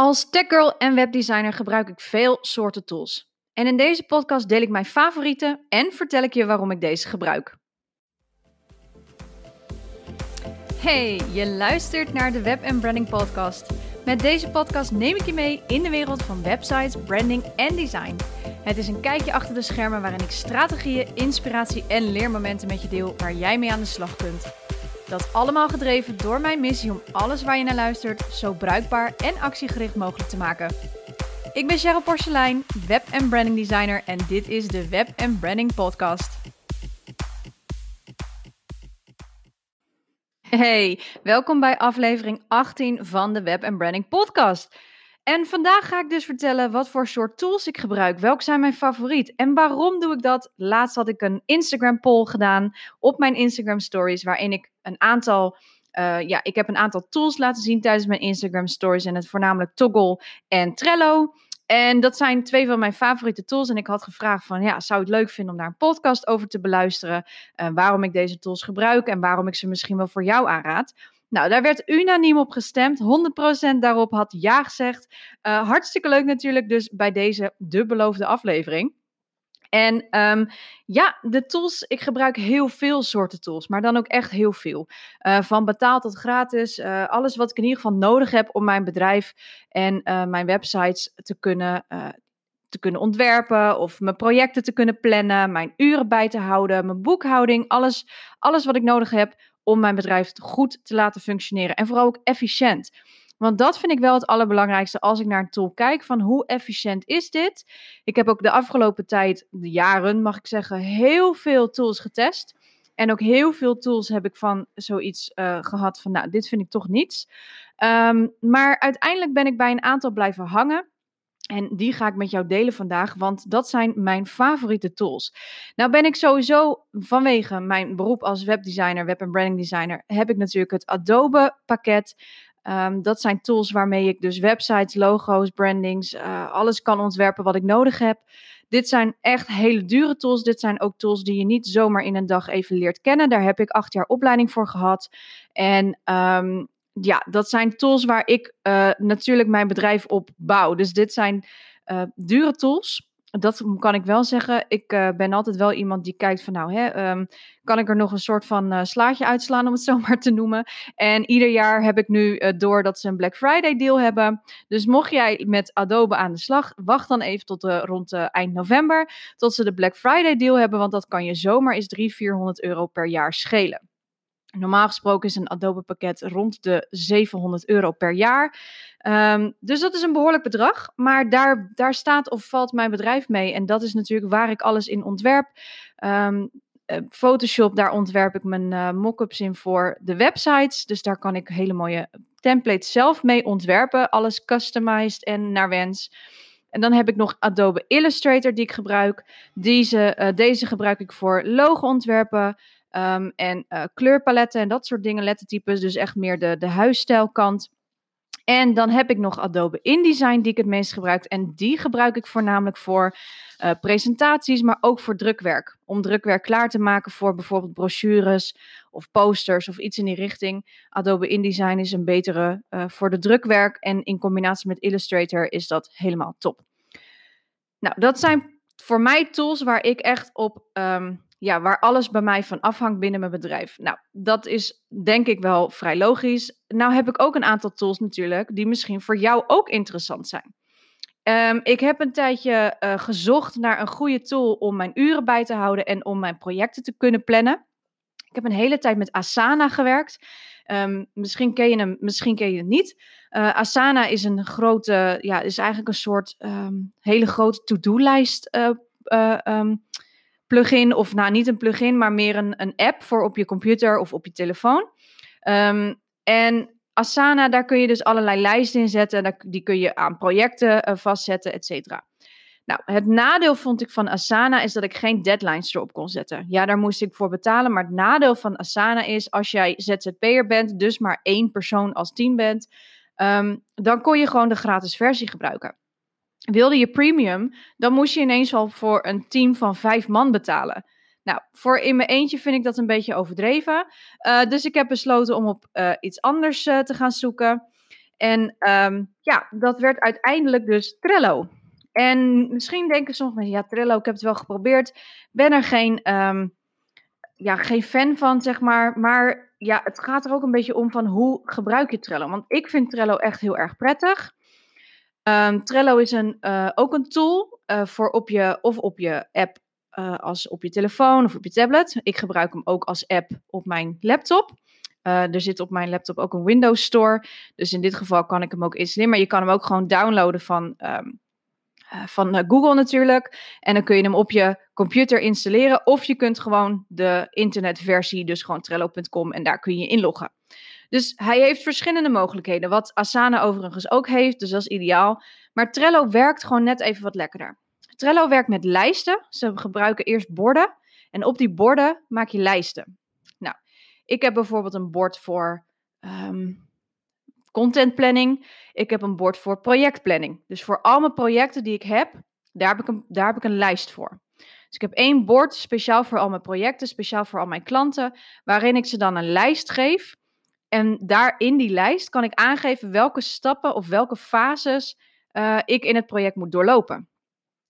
Als techgirl en webdesigner gebruik ik veel soorten tools. En in deze podcast deel ik mijn favorieten en vertel ik je waarom ik deze gebruik. Hey, je luistert naar de Web Branding Podcast. Met deze podcast neem ik je mee in de wereld van websites, branding en design. Het is een kijkje achter de schermen waarin ik strategieën, inspiratie en leermomenten met je deel waar jij mee aan de slag kunt. Dat allemaal gedreven door mijn missie om alles waar je naar luistert zo bruikbaar en actiegericht mogelijk te maken. Ik ben Cheryl Porcelein, web- en branding designer en dit is de Web Branding Podcast. Hey, welkom bij aflevering 18 van de Web Branding Podcast. En vandaag ga ik dus vertellen wat voor soort tools ik gebruik. Welke zijn mijn favoriet? En waarom doe ik dat? Laatst had ik een Instagram poll gedaan op mijn Instagram stories, waarin ik een aantal. Uh, ja, ik heb een aantal tools laten zien tijdens mijn Instagram stories. En het voornamelijk Toggle en Trello. En dat zijn twee van mijn favoriete tools. En ik had gevraagd van, ja, zou het leuk vinden om daar een podcast over te beluisteren? Uh, waarom ik deze tools gebruik en waarom ik ze misschien wel voor jou aanraad. Nou, daar werd unaniem op gestemd. 100% daarop had ja gezegd. Uh, hartstikke leuk natuurlijk dus bij deze de beloofde aflevering. En um, ja, de tools, ik gebruik heel veel soorten tools, maar dan ook echt heel veel. Uh, van betaald tot gratis, uh, alles wat ik in ieder geval nodig heb om mijn bedrijf en uh, mijn websites te kunnen, te kunnen ontwerpen of mijn projecten te kunnen plannen, mijn uren bij te houden, mijn boekhouding, alles, alles wat ik nodig heb om mijn bedrijf goed te laten functioneren. En vooral ook efficiënt. Want dat vind ik wel het allerbelangrijkste als ik naar een tool kijk van hoe efficiënt is dit. Ik heb ook de afgelopen tijd, de jaren mag ik zeggen, heel veel tools getest. En ook heel veel tools heb ik van zoiets uh, gehad van, nou, dit vind ik toch niets. Um, maar uiteindelijk ben ik bij een aantal blijven hangen. En die ga ik met jou delen vandaag, want dat zijn mijn favoriete tools. Nou ben ik sowieso vanwege mijn beroep als webdesigner, web- en branding designer, heb ik natuurlijk het Adobe pakket. Um, dat zijn tools waarmee ik dus websites, logo's, brandings, uh, alles kan ontwerpen wat ik nodig heb. Dit zijn echt hele dure tools. Dit zijn ook tools die je niet zomaar in een dag even leert kennen. Daar heb ik acht jaar opleiding voor gehad. En um, ja, dat zijn tools waar ik uh, natuurlijk mijn bedrijf op bouw. Dus dit zijn uh, dure tools. Dat kan ik wel zeggen. Ik uh, ben altijd wel iemand die kijkt van nou, hè, um, kan ik er nog een soort van slaatje uitslaan om het zo maar te noemen. En ieder jaar heb ik nu door dat ze een Black Friday deal hebben. Dus mocht jij met Adobe aan de slag, wacht dan even tot rond eind november. Tot ze de Black Friday deal hebben, want dat kan je zomaar eens 300, 400 euro per jaar schelen. Normaal gesproken is een Adobe pakket rond de 700 euro per jaar. Um, dus dat is een behoorlijk bedrag. Maar daar, daar staat of valt mijn bedrijf mee. En dat is natuurlijk waar ik alles in ontwerp. Um, Photoshop, daar ontwerp ik mijn uh, mock-ups in voor de websites. Dus daar kan ik hele mooie templates zelf mee ontwerpen. Alles customized en naar wens. En dan heb ik nog Adobe Illustrator die ik gebruik. Deze, uh, deze gebruik ik voor logo ontwerpen. Um, en uh, kleurpaletten en dat soort dingen, lettertypes. Dus echt meer de, de huisstijlkant. En dan heb ik nog Adobe InDesign die ik het meest gebruik. En die gebruik ik voornamelijk voor uh, presentaties, maar ook voor drukwerk. Om drukwerk klaar te maken voor bijvoorbeeld brochures of posters of iets in die richting. Adobe InDesign is een betere uh, voor de drukwerk. En in combinatie met Illustrator is dat helemaal top. Nou, dat zijn voor mij tools waar ik echt op um, ja, waar alles bij mij van afhangt binnen mijn bedrijf. Nou, dat is denk ik wel vrij logisch. Nou heb ik ook een aantal tools natuurlijk die misschien voor jou ook interessant zijn. Um, ik heb een tijdje uh, gezocht naar een goede tool om mijn uren bij te houden en om mijn projecten te kunnen plannen. Ik heb een hele tijd met Asana gewerkt. Um, misschien ken je hem, misschien ken je het niet. Uh, Asana is een grote, ja, is eigenlijk een soort um, hele grote to-do-lijst. Um, plugin, of nou niet een plugin, maar meer een, een app voor op je computer of op je telefoon. Um, en Asana, daar kun je dus allerlei lijsten in zetten. Die kun je aan projecten uh, vastzetten, et cetera. Nou, het nadeel vond ik van Asana is dat ik geen deadlines erop kon zetten. Ja, daar moest ik voor betalen. Maar het nadeel van Asana is als jij ZZP'er bent, dus maar één persoon als team bent, um, dan kon je gewoon de gratis versie gebruiken. Wilde je premium, dan moest je ineens al voor een team van vijf man betalen. Nou, voor in mijn eentje vind ik dat een beetje overdreven. Uh, dus ik heb besloten om op uh, iets anders uh, te gaan zoeken. En ehm, ja, dat werd uiteindelijk dus Trello. En misschien denken sommige mensen, ja, Trello, ik heb het wel geprobeerd. Ben er geen, ehm, ja, geen fan van, zeg maar. Maar ja, het gaat er ook een beetje om van hoe gebruik je Trello. Want ik vind Trello echt heel erg prettig. Um, Trello is een, uh, ook een tool uh, voor op je, of op je app uh, als op je telefoon of op je tablet. Ik gebruik hem ook als app op mijn laptop. er zit op mijn laptop ook een Windows Store. Dus in dit geval kan ik hem ook installeren. Maar je kan hem ook gewoon downloaden van uh, van Google natuurlijk. En dan kun je hem op je computer installeren. Of je kunt gewoon de internetversie, dus gewoon trello.com, en daar kun je inloggen. Dus hij heeft verschillende mogelijkheden. Wat Asana overigens ook heeft, dus dat is ideaal. Maar Trello werkt gewoon net even wat lekkerder. Trello werkt met lijsten. Ze gebruiken eerst borden. En op die borden maak je lijsten. Nou, ik heb bijvoorbeeld een bord voor um, content planning. Ik heb een bord voor projectplanning. Dus voor al mijn projecten die ik heb, daar heb ik een, daar heb ik een lijst voor. Dus ik heb één bord speciaal voor al mijn projecten, speciaal voor al mijn klanten, waarin ik ze dan een lijst geef. En daar in die lijst kan ik aangeven welke stappen of welke fases uh, ik in het project moet doorlopen.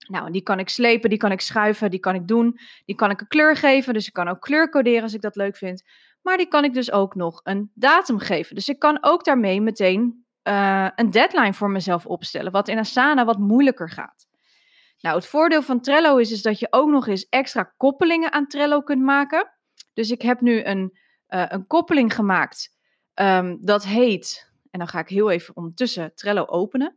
Nou, die kan ik slepen, die kan ik schuiven, die kan ik doen. Die kan ik een kleur geven, dus ik kan ook kleur coderen als ik dat leuk vind. Maar die kan ik dus ook nog een datum geven. Dus ik kan ook daarmee meteen uh, een deadline voor mezelf opstellen, wat in Asana wat moeilijker gaat. Nou, het voordeel van Trello is, is dat je ook nog eens extra koppelingen aan Trello kunt maken. Dus ik heb nu een, uh, een koppeling gemaakt. Um, dat heet, en dan ga ik heel even ondertussen Trello openen.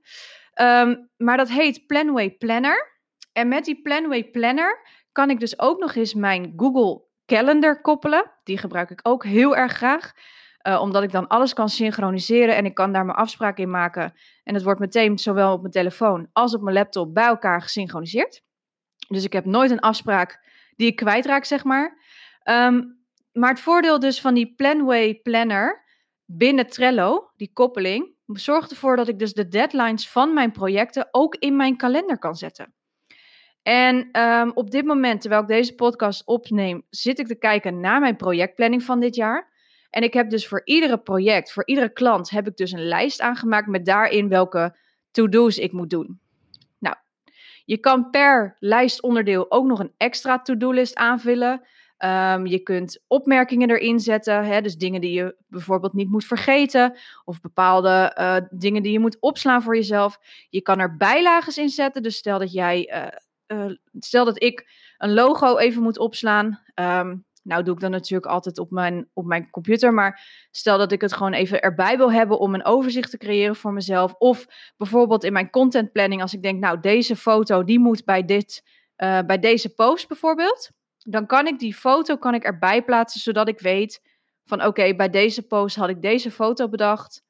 Um, maar dat heet Planway Planner. En met die Planway Planner kan ik dus ook nog eens mijn Google Calendar koppelen. Die gebruik ik ook heel erg graag. Uh, omdat ik dan alles kan synchroniseren en ik kan daar mijn afspraken in maken. En het wordt meteen zowel op mijn telefoon als op mijn laptop bij elkaar gesynchroniseerd. Dus ik heb nooit een afspraak die ik kwijtraak, zeg maar. Um, maar het voordeel dus van die Planway Planner binnen Trello, die koppeling, zorgt ervoor dat ik dus de deadlines van mijn projecten ook in mijn kalender kan zetten. En um, op dit moment, terwijl ik deze podcast opneem, zit ik te kijken naar mijn projectplanning van dit jaar. En ik heb dus voor iedere project, voor iedere klant, heb ik dus een lijst aangemaakt met daarin welke to-do's ik moet doen. Nou, je kan per lijstonderdeel ook nog een extra to-do-list aanvullen. Um, je kunt opmerkingen erin zetten, hè, dus dingen die je bijvoorbeeld niet moet vergeten, of bepaalde uh, dingen die je moet opslaan voor jezelf. Je kan er bijlages in zetten, dus stel dat jij uh, uh, stel dat ik een logo even moet opslaan. Um, nou doe ik dat natuurlijk altijd op mijn, op mijn computer. Maar stel dat ik het gewoon even erbij wil hebben om een overzicht te creëren voor mezelf. Of bijvoorbeeld in mijn content planning, als ik denk, nou, deze foto die moet bij, dit, bij deze post bijvoorbeeld. Dan kan ik die foto kan ik erbij plaatsen, zodat ik weet van oké, bij deze post had ik deze foto bedacht.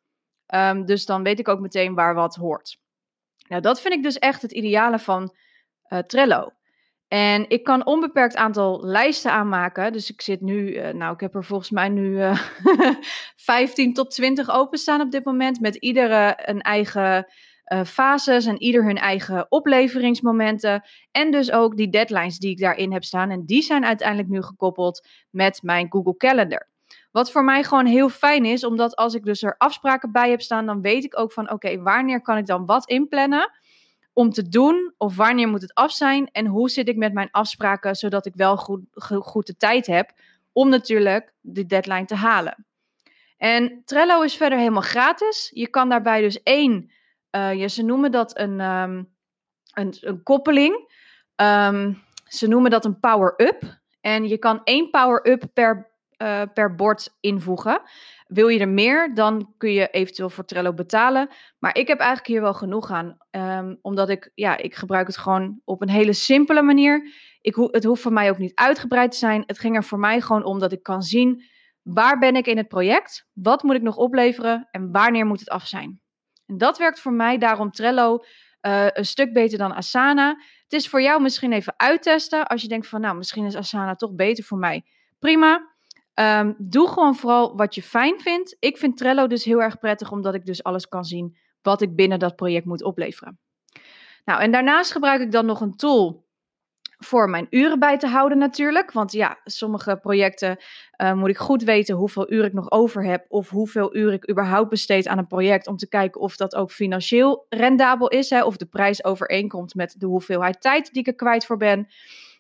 Um, dus dan weet ik ook meteen waar wat hoort. Nou, dat vind ik dus echt het ideale van uh, Trello. En ik kan onbeperkt aantal lijsten aanmaken. Dus ik zit nu, uh, nou, ik heb er volgens mij nu uh, 15 tot 20 openstaan op dit moment. Met iedere een eigen uh, fases en ieder hun eigen opleveringsmomenten. En dus ook die deadlines die ik daarin heb staan. En die zijn uiteindelijk nu gekoppeld met mijn Google Calendar. Wat voor mij gewoon heel fijn is, omdat als ik dus er afspraken bij heb staan, dan weet ik ook van oké, wanneer kan ik dan wat inplannen om te doen of wanneer moet het af zijn en hoe zit ik met mijn afspraken zodat ik wel goed, goed de tijd heb om natuurlijk de deadline te halen. En Trello is verder helemaal gratis. Je kan daarbij dus één, ja, ze noemen dat een, um, een, koppeling. Um, ze noemen dat een power-up. En je kan één power-up per, uh, per bord invoegen. Wil je er meer, dan kun je eventueel voor Trello betalen. Maar ik heb eigenlijk hier wel genoeg aan. Um, omdat ik, ja, ik gebruik het gewoon op een hele simpele manier. Ik het hoeft voor mij ook niet uitgebreid te zijn. Het ging er voor mij gewoon om dat ik kan zien waar ben ik in het project, wat moet ik nog opleveren en wanneer moet het af zijn. En dat werkt voor mij daarom Trello uh, een stuk beter dan Asana. Het is voor jou misschien even uittesten. Als je denkt van nou, misschien is Asana toch beter voor mij. Prima. Um, doe gewoon vooral wat je fijn vindt. Ik vind Trello dus heel erg prettig, omdat ik dus alles kan zien wat ik binnen dat project moet opleveren. Nou, en daarnaast gebruik ik dan nog een tool voor mijn uren bij te houden natuurlijk. Want ja, sommige projecten uh, moet ik goed weten hoeveel uur ik nog over heb. Of hoeveel uur ik überhaupt besteed aan een project. Om te kijken of dat ook financieel rendabel is. Hè, of de prijs overeenkomt met de hoeveelheid tijd die ik er kwijt voor ben.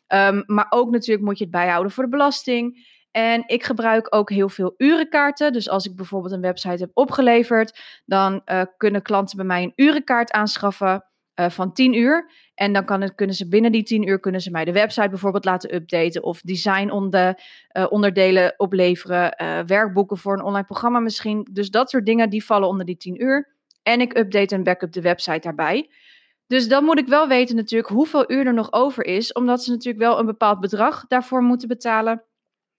Um, maar ook natuurlijk moet je het bijhouden voor de belasting. En ik gebruik ook heel veel urenkaarten. Dus als ik bijvoorbeeld een website heb opgeleverd, dan uh, kunnen klanten bij mij een urenkaart aanschaffen uh, van 10 uur. En dan kan het, kunnen ze binnen die 10 uur kunnen ze mij de website bijvoorbeeld laten updaten of design onder, uh, onderdelen opleveren, werkboeken voor een online programma misschien. Dus dat soort dingen die vallen onder die 10 uur. En ik update en backup de website daarbij. Dus dan moet ik wel weten natuurlijk hoeveel uur er nog over is, omdat ze natuurlijk wel een bepaald bedrag daarvoor moeten betalen.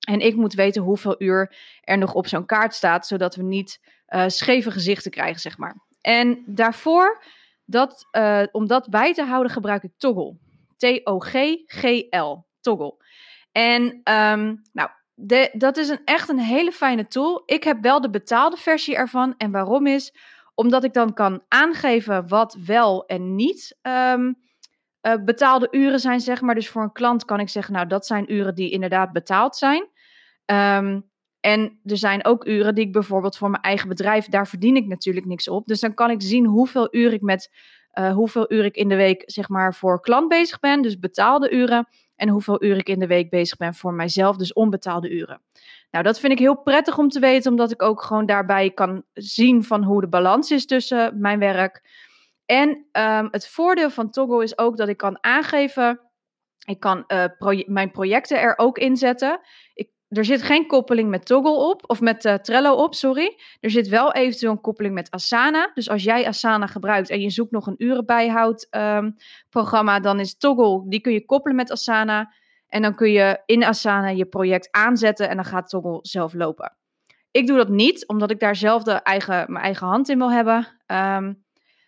En ik moet weten hoeveel uur er nog op zo'n kaart staat, zodat we niet scheve gezichten krijgen, zeg maar. En daarvoor, dat, uh, om dat bij te houden, gebruik ik Toggle. T-O-G-G-L. Toggle. En um, nou, de, dat is een, echt een hele fijne tool. Ik heb wel de betaalde versie ervan. En waarom is? Omdat ik dan kan aangeven wat wel en niet um, uh, betaalde uren zijn, zeg maar. Dus voor een klant kan ik zeggen, nou, dat zijn uren die inderdaad betaald zijn. Um, en er zijn ook uren die ik bijvoorbeeld voor mijn eigen bedrijf, daar verdien ik natuurlijk niks op. Dus dan kan ik zien hoeveel uur ik met uh, hoeveel uur ik in de week zeg maar voor klant bezig ben, dus betaalde uren. En hoeveel uur ik in de week bezig ben voor mijzelf, dus onbetaalde uren. Nou, dat vind ik heel prettig om te weten, omdat ik ook gewoon daarbij kan zien van hoe de balans is tussen mijn werk. En um, het voordeel van Toggle is ook dat ik kan aangeven, ik kan proje mijn projecten er ook inzetten. Ik er zit geen koppeling met Toggle op, of met uh, Trello op, sorry. Er zit wel eventueel een koppeling met Asana. Dus als jij Asana gebruikt en je zoekt nog een urenbijhoud um, programma, dan is Toggle, die kun je koppelen met Asana. En dan kun je in Asana je project aanzetten en dan gaat Toggle zelf lopen. Ik doe dat niet, omdat ik daar zelf de eigen, mijn eigen hand in wil hebben. Um,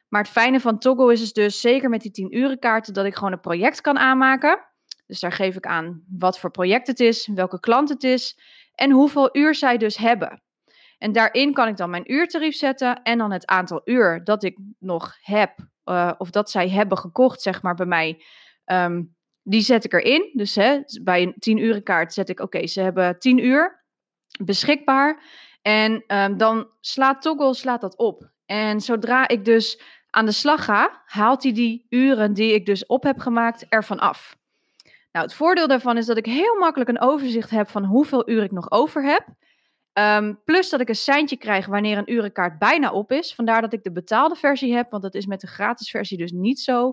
maar het fijne van Toggle is dus zeker met die 10 uren kaarten dat ik gewoon een project kan aanmaken. Dus daar geef ik aan wat voor project het is, welke klant het is en hoeveel uur zij dus hebben. En daarin kan ik dan mijn uurtarief zetten en dan het aantal uur dat ik nog heb, uh, of dat zij hebben gekocht, zeg maar bij mij. Um, die zet ik erin. Dus hè, bij een 10 uren kaart zet ik, oké, ze hebben 10 uur beschikbaar. En um, dan slaat Toggle slaat dat op. En zodra ik dus aan de slag ga, haalt hij die uren die ik dus op heb gemaakt ervan af. Nou, het voordeel daarvan is dat ik heel makkelijk een overzicht heb van hoeveel uur ik nog over heb. Um, plus dat ik een seintje krijg wanneer een urenkaart bijna op is. Vandaar dat ik de betaalde versie heb, want dat is met de gratis versie dus niet zo.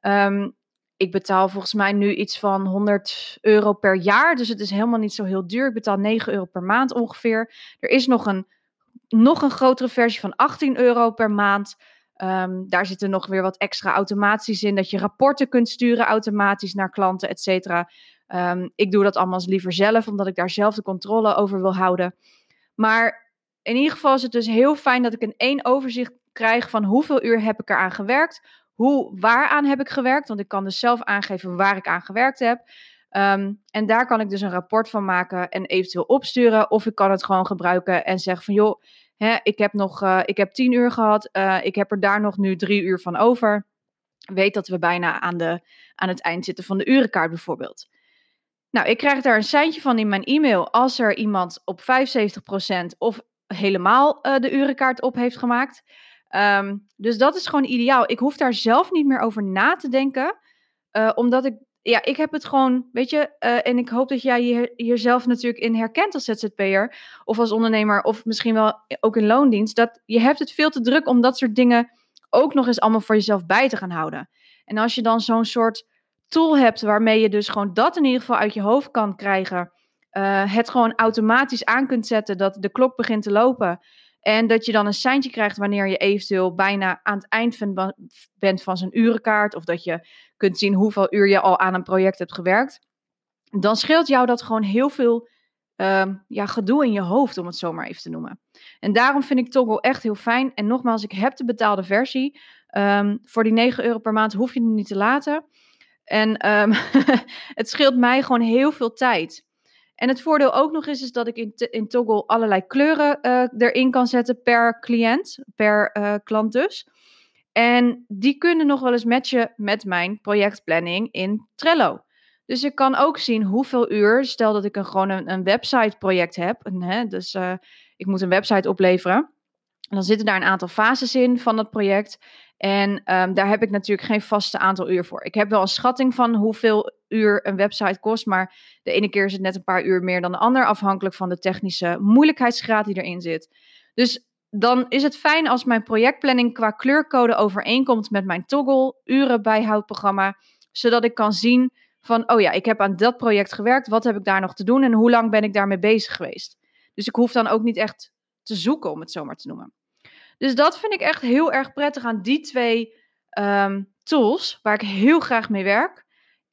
Um, ik betaal volgens mij nu iets van 100 euro per jaar, dus het is helemaal niet zo heel duur. Ik betaal 9 euro per maand ongeveer. Er is nog een, nog een grotere versie van 18 euro per maand. Um, daar zitten nog weer wat extra automaties in, dat je rapporten kunt sturen automatisch naar klanten, et cetera. Um, ik doe dat allemaal liever zelf, omdat ik daar zelf de controle over wil houden. Maar in ieder geval is het dus heel fijn dat ik een één overzicht krijg van hoeveel uur heb ik eraan gewerkt, hoe, waaraan heb ik gewerkt, want ik kan dus zelf aangeven waar ik aan gewerkt heb. Um, en daar kan ik dus een rapport van maken en eventueel opsturen. Of ik kan het gewoon gebruiken en zeggen van joh, Hè, ik heb nog, uh, ik heb tien uur gehad. Uh, ik heb er daar nog nu drie uur van over. Weet dat we bijna aan, de, aan het eind zitten van de urenkaart bijvoorbeeld. Nou, ik krijg daar een seintje van in mijn e-mail als er iemand op 75% of helemaal uh, de urenkaart op heeft gemaakt. Um, dus dat is gewoon ideaal. Ik hoef daar zelf niet meer over na te denken, omdat ik ja, ik heb het gewoon, weet je, uh, en ik hoop dat jij je, jezelf natuurlijk in herkent als ZZP'er of als ondernemer of misschien wel ook in loondienst, dat je hebt het veel te druk om dat soort dingen ook nog eens allemaal voor jezelf bij te gaan houden. En als je dan zo'n soort tool hebt waarmee je dus gewoon dat in ieder geval uit je hoofd kan krijgen, uh, het gewoon automatisch aan kunt zetten dat de klok begint te lopen en dat je dan een seintje krijgt wanneer je eventueel bijna aan het eind van, bent van zijn urenkaart. Of dat je kunt zien hoeveel uur je al aan een project hebt gewerkt. Dan scheelt jou dat gewoon heel veel uh, ja, gedoe in je hoofd, om het zo maar even te noemen. En daarom vind ik Toggle echt heel fijn. En nogmaals, ik heb de betaalde versie. Um, voor die 9 euro per maand hoef je het niet te laten. En um, het scheelt mij gewoon heel veel tijd. En het voordeel ook nog is, is dat ik in, in Toggle allerlei kleuren uh, erin kan zetten per cliënt, per uh, klant dus. En die kunnen nog wel eens matchen met mijn projectplanning in Trello. Dus ik kan ook zien hoeveel uur, stel dat ik een, gewoon een, een website project heb. Hè, dus uh, ik moet een website opleveren. dan zitten daar een aantal fases in van dat project. En um, daar heb ik natuurlijk geen vaste aantal uur voor. Ik heb wel een schatting van hoeveel uur een website kost. Maar de ene keer is het net een paar uur meer dan de ander. Afhankelijk van de technische moeilijkheidsgraad die erin zit. Dus dan is het fijn als mijn projectplanning qua kleurcode overeenkomt met mijn toggle uren bijhoudprogramma. Zodat ik kan zien van, oh ja, ik heb aan dat project gewerkt. Wat heb ik daar nog te doen en hoe lang ben ik daarmee bezig geweest? Dus ik hoef dan ook niet echt te zoeken, om het zo maar te noemen. Dus dat vind ik echt heel erg prettig aan die twee ehm, tools, waar ik heel graag mee werk.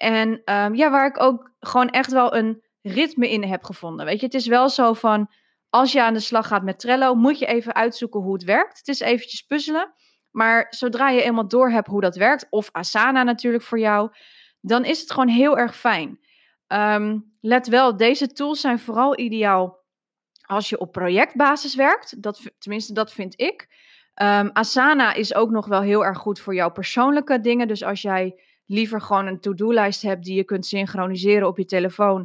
En um, ja, waar ik ook gewoon echt wel een ritme in heb gevonden. Weet je, het is wel zo van, als je aan de slag gaat met Trello, moet je even uitzoeken hoe het werkt. Het is eventjes puzzelen. Maar zodra je eenmaal door hebt hoe dat werkt, of Asana natuurlijk voor jou, dan is het gewoon heel erg fijn. Um, let wel, deze tools zijn vooral ideaal als je op projectbasis werkt. Dat, tenminste, dat vind ik. Um, Asana is ook nog wel heel erg goed voor jouw persoonlijke dingen. Dus als jij liever gewoon een to-do-lijst hebt die je kunt synchroniseren op je telefoon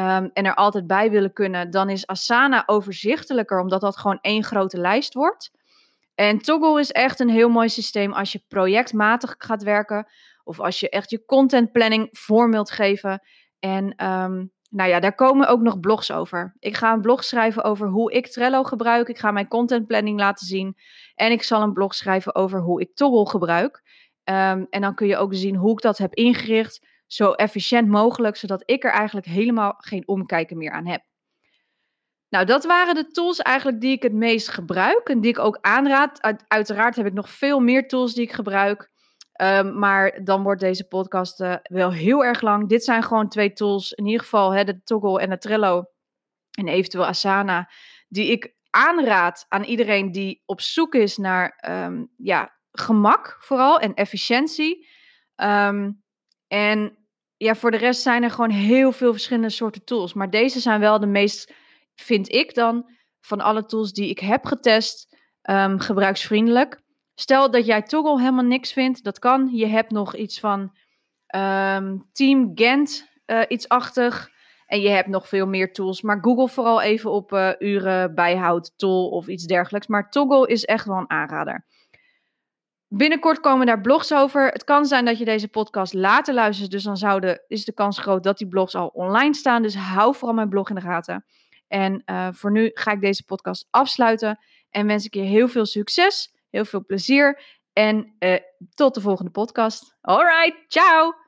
um, en er altijd bij willen kunnen, dan is Asana overzichtelijker, omdat dat gewoon één grote lijst wordt. En Toggle is echt een heel mooi systeem als je projectmatig gaat werken of als je echt je content planning vorm wilt geven. En um, nou ja, daar komen ook nog blogs over. Ik ga een blog schrijven over hoe ik Trello gebruik. Ik ga mijn content planning laten zien. En ik zal een blog schrijven over hoe ik Toggle gebruik. Um, en dan kun je ook zien hoe ik dat heb ingericht. Zo efficiënt mogelijk, zodat ik er eigenlijk helemaal geen omkijken meer aan heb. Nou, dat waren de tools eigenlijk die ik het meest gebruik en die ik ook aanraad. uiteraard heb ik nog veel meer tools die ik gebruik. Um, maar dan wordt deze podcast uh, wel heel erg lang. Dit zijn gewoon twee tools, in ieder geval hè, de Toggle en de Trello en eventueel Asana, die ik aanraad aan iedereen die op zoek is naar um, ja, gemak vooral en efficiëntie. Um, en ja, voor de rest zijn er gewoon heel veel verschillende soorten tools. Maar deze zijn wel de meest, vind ik dan, van alle tools die ik heb getest, gebruiksvriendelijk. Stel dat jij Toggle helemaal niks vindt, dat kan. Je hebt nog iets van um, Team Gent, uh, iets achtig. En je hebt nog veel meer tools. Maar Google vooral even op uh, uren bijhoud, tool of iets dergelijks. Maar Toggle is echt wel een aanrader. Binnenkort komen daar blogs over. Het kan zijn dat je deze podcast later luistert. Dus dan is de kans groot dat die blogs al online staan. Dus hou vooral mijn blog in de gaten. En uh, voor nu ga ik deze podcast afsluiten. En wens ik je heel veel succes Heel veel plezier en uh, tot de volgende podcast. Alright, ciao!